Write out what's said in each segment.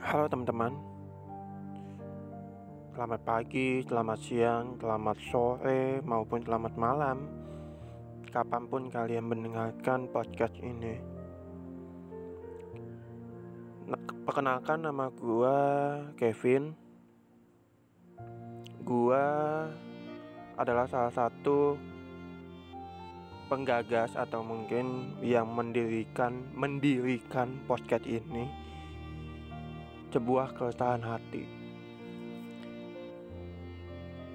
Halo teman-teman. Selamat pagi, selamat siang, selamat sore, maupun selamat malam. Kapan pun kalian mendengarkan podcast ini. Perkenalkan nama gua Kevin. Gua adalah salah satu penggagas atau mungkin yang mendirikan mendirikan podcast ini sebuah keresahan hati.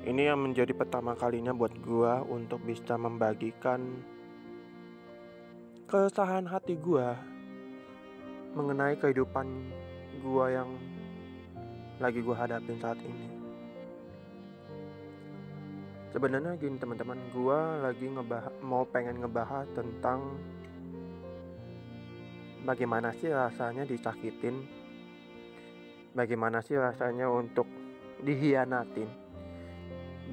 Ini yang menjadi pertama kalinya buat gua untuk bisa membagikan keresahan hati gua mengenai kehidupan gua yang lagi gua hadapin saat ini. Sebenarnya gini teman-teman, gua lagi ngebahas mau pengen ngebahas tentang bagaimana sih rasanya disakitin bagaimana sih rasanya untuk dihianatin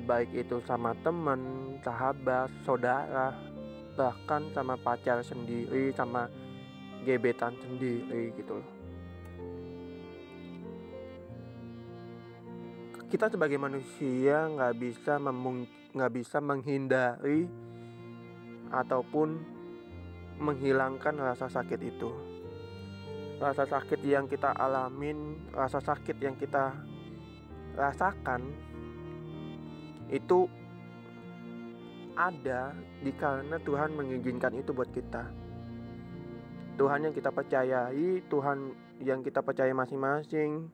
baik itu sama temen, sahabat, saudara, bahkan sama pacar sendiri, sama gebetan sendiri gitu loh. Kita sebagai manusia nggak bisa nggak bisa menghindari ataupun menghilangkan rasa sakit itu rasa sakit yang kita alamin, rasa sakit yang kita rasakan itu ada karena Tuhan mengizinkan itu buat kita. Tuhan yang kita percayai, Tuhan yang kita percaya masing-masing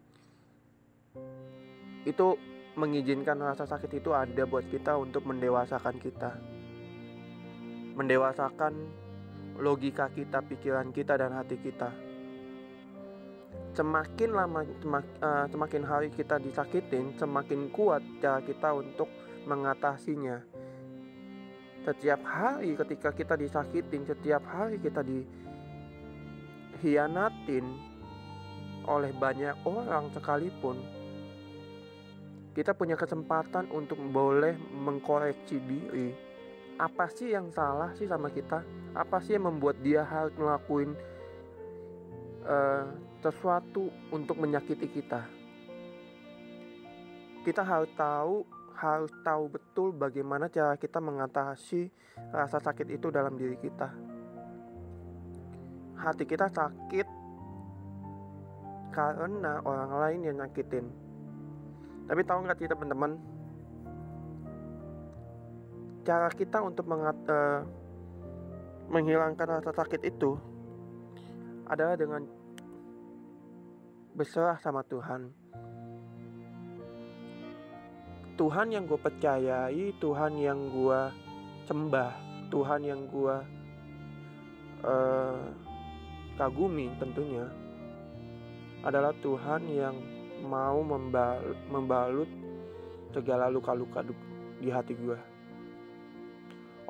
itu mengizinkan rasa sakit itu ada buat kita untuk mendewasakan kita. Mendewasakan logika kita, pikiran kita dan hati kita semakin lama semak, uh, semakin hari kita disakitin semakin kuat cara kita untuk mengatasinya. Setiap hari ketika kita disakitin setiap hari kita dihianatin oleh banyak orang sekalipun kita punya kesempatan untuk boleh mengkoreksi diri. Apa sih yang salah sih sama kita? Apa sih yang membuat dia harus ngelakuin uh, sesuatu untuk menyakiti kita. Kita harus tahu, harus tahu betul bagaimana cara kita mengatasi rasa sakit itu dalam diri kita. Hati kita sakit karena orang lain yang nyakitin. Tapi tahu nggak sih teman-teman? Cara kita untuk mengat, uh, menghilangkan rasa sakit itu adalah dengan berserah sama Tuhan. Tuhan yang gue percayai, Tuhan yang gue sembah, Tuhan yang gue uh, kagumi tentunya adalah Tuhan yang mau membal membalut segala luka-luka di hati gue.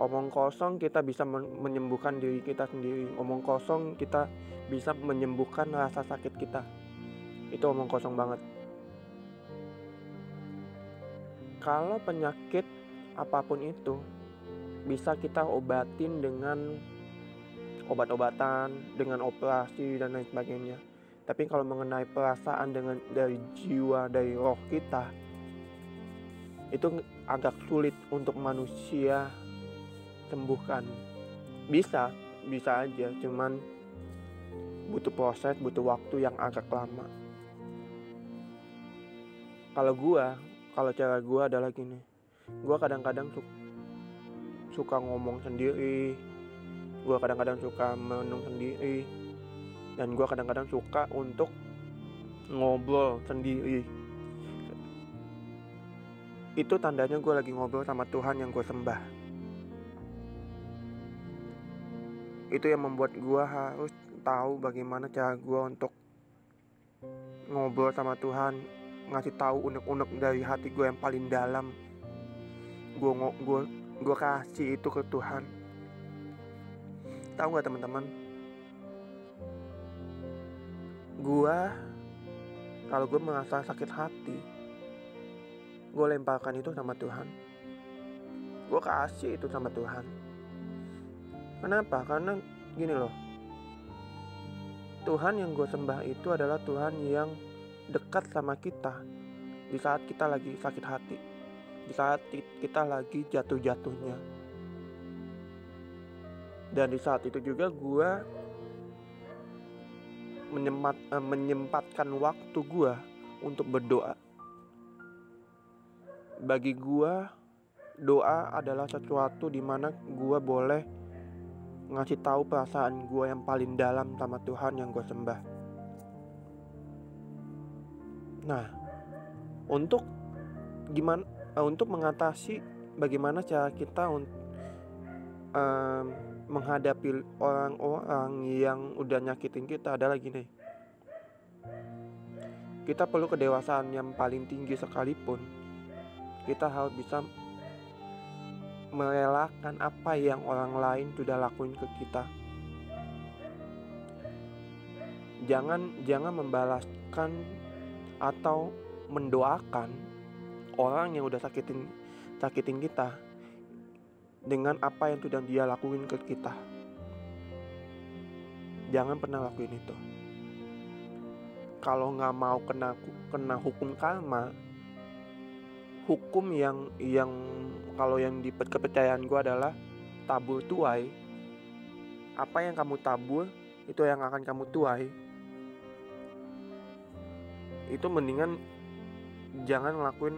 Omong kosong kita bisa menyembuhkan diri kita sendiri. Omong kosong kita bisa menyembuhkan rasa sakit kita itu omong kosong banget. Kalau penyakit apa pun itu bisa kita obatin dengan obat-obatan dengan operasi dan lain sebagainya. Tapi kalau mengenai perasaan dengan dari jiwa dari roh kita itu agak sulit untuk manusia sembuhkan. Bisa bisa aja cuman butuh proses butuh waktu yang agak lama kalau gua kalau cara gua adalah gini. Gua kadang-kadang su suka ngomong sendiri. Gua kadang-kadang suka menung sendiri. Dan gua kadang-kadang suka untuk ngobrol sendiri. Itu tandanya gue lagi ngobrol sama Tuhan yang gue sembah. Itu yang membuat gue harus tahu bagaimana cara gue untuk ngobrol sama Tuhan ngasih tahu unek-unek dari hati gue yang paling dalam. Gue gue gue kasih itu ke Tuhan. Tahu nggak teman-teman? Gue kalau gue merasa sakit hati gue lemparkan itu sama Tuhan. Gue kasih itu sama Tuhan. Kenapa? Karena gini loh. Tuhan yang gue sembah itu adalah Tuhan yang dekat sama kita di saat kita lagi sakit hati, di saat kita lagi jatuh-jatuhnya. Dan di saat itu juga gue menyempat, eh, menyempatkan waktu gue untuk berdoa. Bagi gue, doa adalah sesuatu di mana gue boleh ngasih tahu perasaan gue yang paling dalam sama Tuhan yang gue sembah. Nah, untuk gimana uh, untuk mengatasi bagaimana cara kita untuk um, menghadapi orang-orang yang udah nyakitin kita adalah gini. Kita perlu kedewasaan yang paling tinggi sekalipun. Kita harus bisa merelakan apa yang orang lain sudah lakuin ke kita. Jangan jangan membalaskan atau mendoakan orang yang udah sakitin sakitin kita dengan apa yang sudah dia lakuin ke kita. Jangan pernah lakuin itu. Kalau nggak mau kena kena hukum karma, hukum yang yang kalau yang di kepercayaan gue adalah tabur tuai apa yang kamu tabur itu yang akan kamu tuai itu mendingan jangan ngelakuin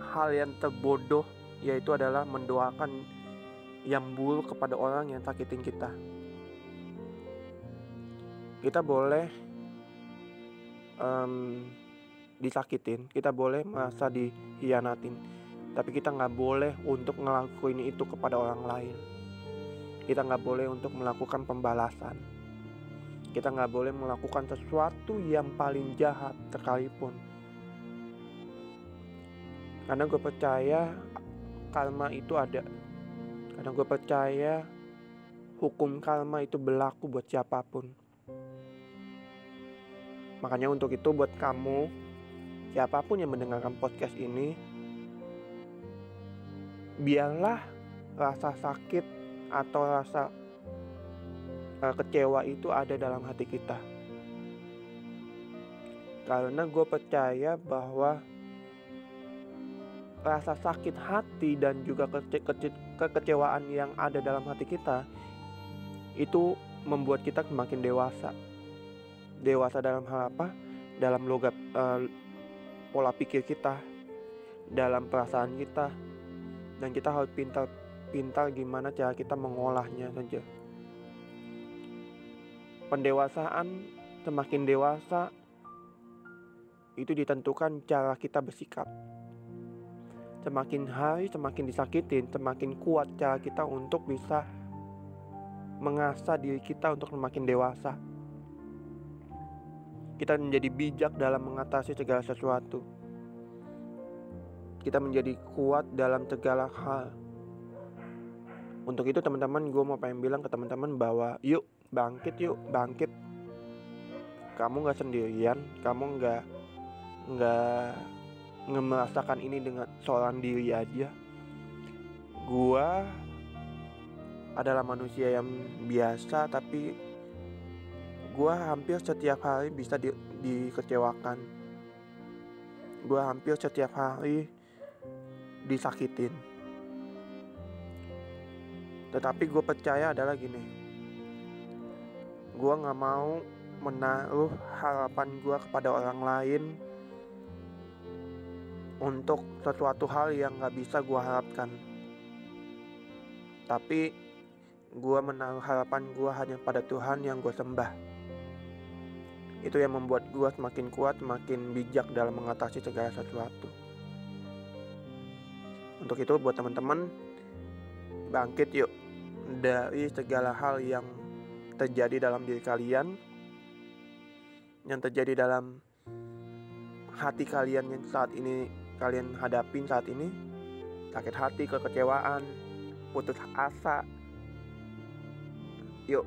hal yang terbodoh yaitu adalah mendoakan yang buruk kepada orang yang sakitin kita kita boleh um, disakitin, kita boleh merasa dihianatin, tapi kita nggak boleh untuk ngelakuin itu kepada orang lain. Kita nggak boleh untuk melakukan pembalasan. Kita nggak boleh melakukan sesuatu yang paling jahat sekalipun. Karena gue percaya karma itu ada. Karena gue percaya hukum karma itu berlaku buat siapa pun. Makanya untuk itu buat kamu siapa pun yang mendengarkan podcast ini, biarlah rasa sakit atau rasa kecewa itu ada dalam hati kita. Karena gue percaya bahwa rasa sakit hati dan juga kece kece kekecewaan yang ada dalam hati kita itu membuat kita semakin dewasa. Dewasa dalam hal apa? Dalam logat uh, pola pikir kita, dalam perasaan kita, dan kita harus pintar-pintar gimana cara kita mengolahnya saja. Pendewasaan semakin dewasa itu ditentukan cara kita bersikap. Semakin hari semakin disakitin, semakin kuat cara kita untuk bisa mengasah diri kita untuk semakin dewasa kita menjadi bijak dalam mengatasi segala sesuatu. Kita menjadi kuat dalam segala hal. Untuk itu teman-teman gue mau pengen bilang ke teman-teman bahwa yuk bangkit yuk bangkit. Kamu gak sendirian, kamu gak nggak ngemerasakan ini dengan seorang diri aja. Gua adalah manusia yang biasa tapi gue hampir setiap hari bisa di, dikecewakan gue hampir setiap hari disakitin tetapi gue percaya adalah gini gue gak mau menaruh harapan gue kepada orang lain untuk sesuatu hal yang gak bisa gue harapkan tapi gue menaruh harapan gue hanya pada Tuhan yang gue sembah itu yang membuat gue semakin kuat, semakin bijak dalam mengatasi segala sesuatu. Untuk itu buat teman-teman, bangkit yuk dari segala hal yang terjadi dalam diri kalian, yang terjadi dalam hati kalian yang saat ini kalian hadapin saat ini, sakit hati, kekecewaan, putus asa. Yuk,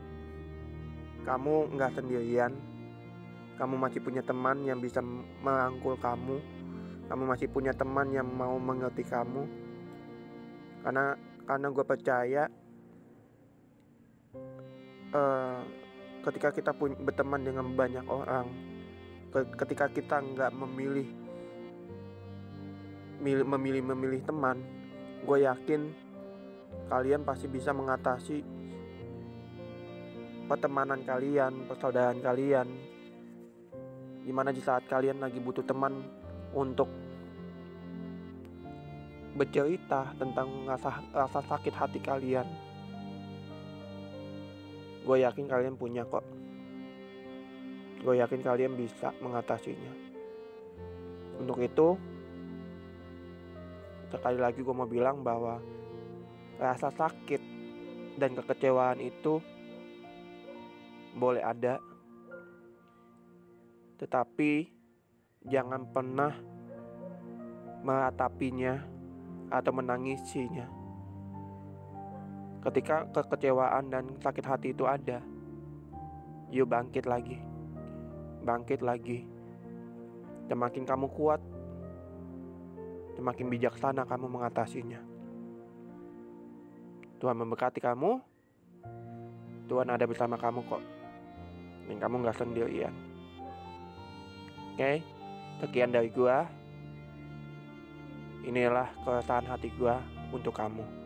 kamu nggak sendirian. Kamu masih punya teman yang bisa merangkul kamu. Kamu masih punya teman yang mau mengerti kamu. Karena karena gue percaya uh, ketika kita pun berteman dengan banyak orang ketika kita nggak memilih memilih memilih teman gue yakin kalian pasti bisa mengatasi pertemanan kalian persaudaraan kalian. Di mana di saat kalian lagi butuh teman untuk bercerita tentang rasa, rasa sakit hati kalian gue yakin kalian punya kok. Gue yakin kalian bisa mengatasinya. Untuk itu sekali lagi gue mau bilang bahwa rasa sakit dan kekecewaan itu boleh ada. Tetapi jangan pernah meratapinya atau menangisinya. Ketika kekecewaan dan sakit hati itu ada, yuk bangkit lagi. Bangkit lagi. Semakin kamu kuat, semakin bijaksana kamu mengatasinya. Tuhan memberkati kamu. Tuhan ada bersama kamu kok. Dan kamu gak sendirian. Oke, sekian dari gua. Inilah keresahan hati gua untuk kamu.